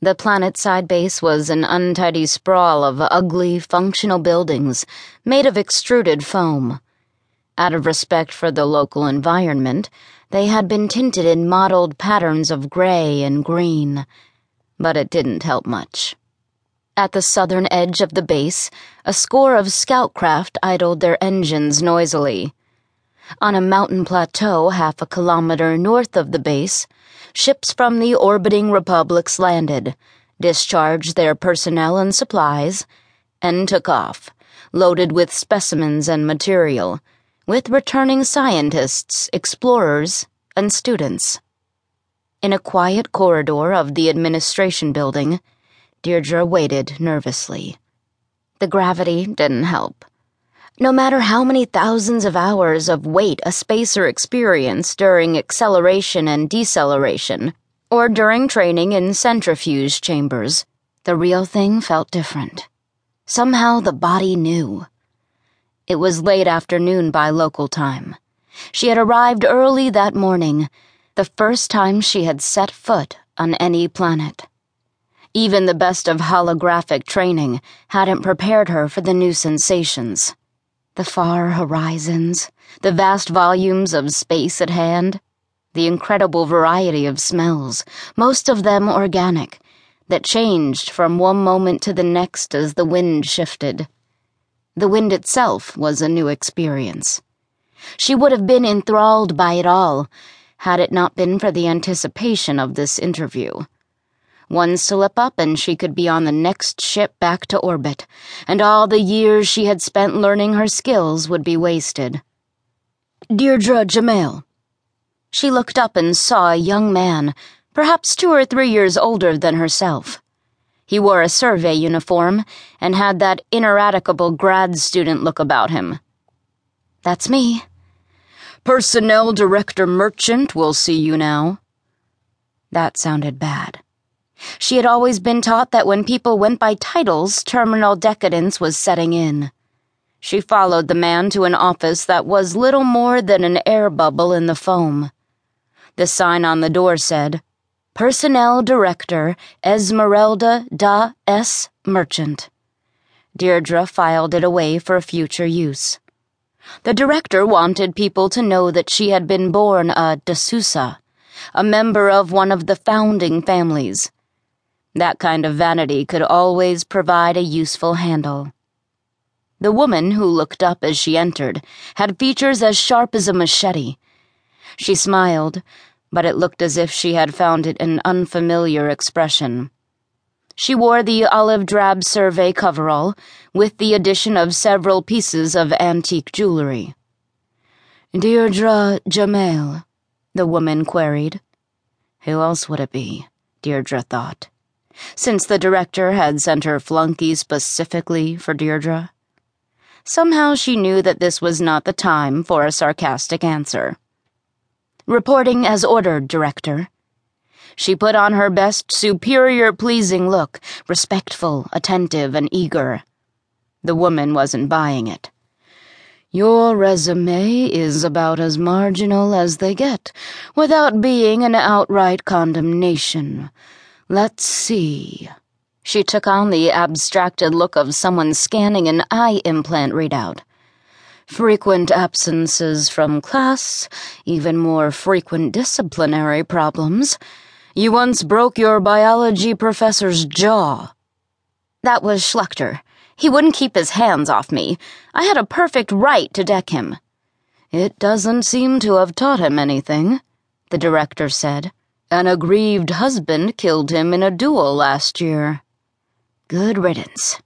The planet-side base was an untidy sprawl of ugly, functional buildings made of extruded foam. Out of respect for the local environment, they had been tinted in mottled patterns of gray and green, but it didn't help much. At the southern edge of the base, a score of scout craft idled their engines noisily. On a mountain plateau half a kilometer north of the base, ships from the orbiting republics landed, discharged their personnel and supplies, and took off, loaded with specimens and material, with returning scientists, explorers, and students. In a quiet corridor of the administration building, Deirdre waited nervously. The gravity didn't help. No matter how many thousands of hours of weight a spacer experienced during acceleration and deceleration, or during training in centrifuge chambers, the real thing felt different. Somehow the body knew. It was late afternoon by local time. She had arrived early that morning, the first time she had set foot on any planet. Even the best of holographic training hadn't prepared her for the new sensations the far horizons, the vast volumes of space at hand, the incredible variety of smells, most of them organic, that changed from one moment to the next as the wind shifted. The wind itself was a new experience. She would have been enthralled by it all had it not been for the anticipation of this interview. One slip up and she could be on the next ship back to orbit, and all the years she had spent learning her skills would be wasted. Deirdre Jamail. She looked up and saw a young man, perhaps two or three years older than herself. He wore a survey uniform and had that ineradicable grad student look about him. That's me. Personnel Director Merchant will see you now. That sounded bad. She had always been taught that when people went by titles, terminal decadence was setting in. She followed the man to an office that was little more than an air bubble in the foam. The sign on the door said, Personnel Director Esmeralda da S. Merchant. Deirdre filed it away for future use. The director wanted people to know that she had been born a de Sousa, a member of one of the founding families that kind of vanity could always provide a useful handle. The woman who looked up as she entered had features as sharp as a machete. She smiled, but it looked as if she had found it an unfamiliar expression. She wore the olive drab survey coverall, with the addition of several pieces of antique jewelry. Deirdre Jamail, the woman queried. Who else would it be? Deirdre thought since the director had sent her flunky specifically for Deirdre. Somehow she knew that this was not the time for a sarcastic answer. Reporting as ordered, Director. She put on her best superior pleasing look, respectful, attentive, and eager. The woman wasn't buying it. Your resume is about as marginal as they get, without being an outright condemnation. Let's see. She took on the abstracted look of someone scanning an eye implant readout. Frequent absences from class, even more frequent disciplinary problems. You once broke your biology professor's jaw. That was Schlechter. He wouldn't keep his hands off me. I had a perfect right to deck him. It doesn't seem to have taught him anything, the director said. An aggrieved husband killed him in a duel last year. Good riddance.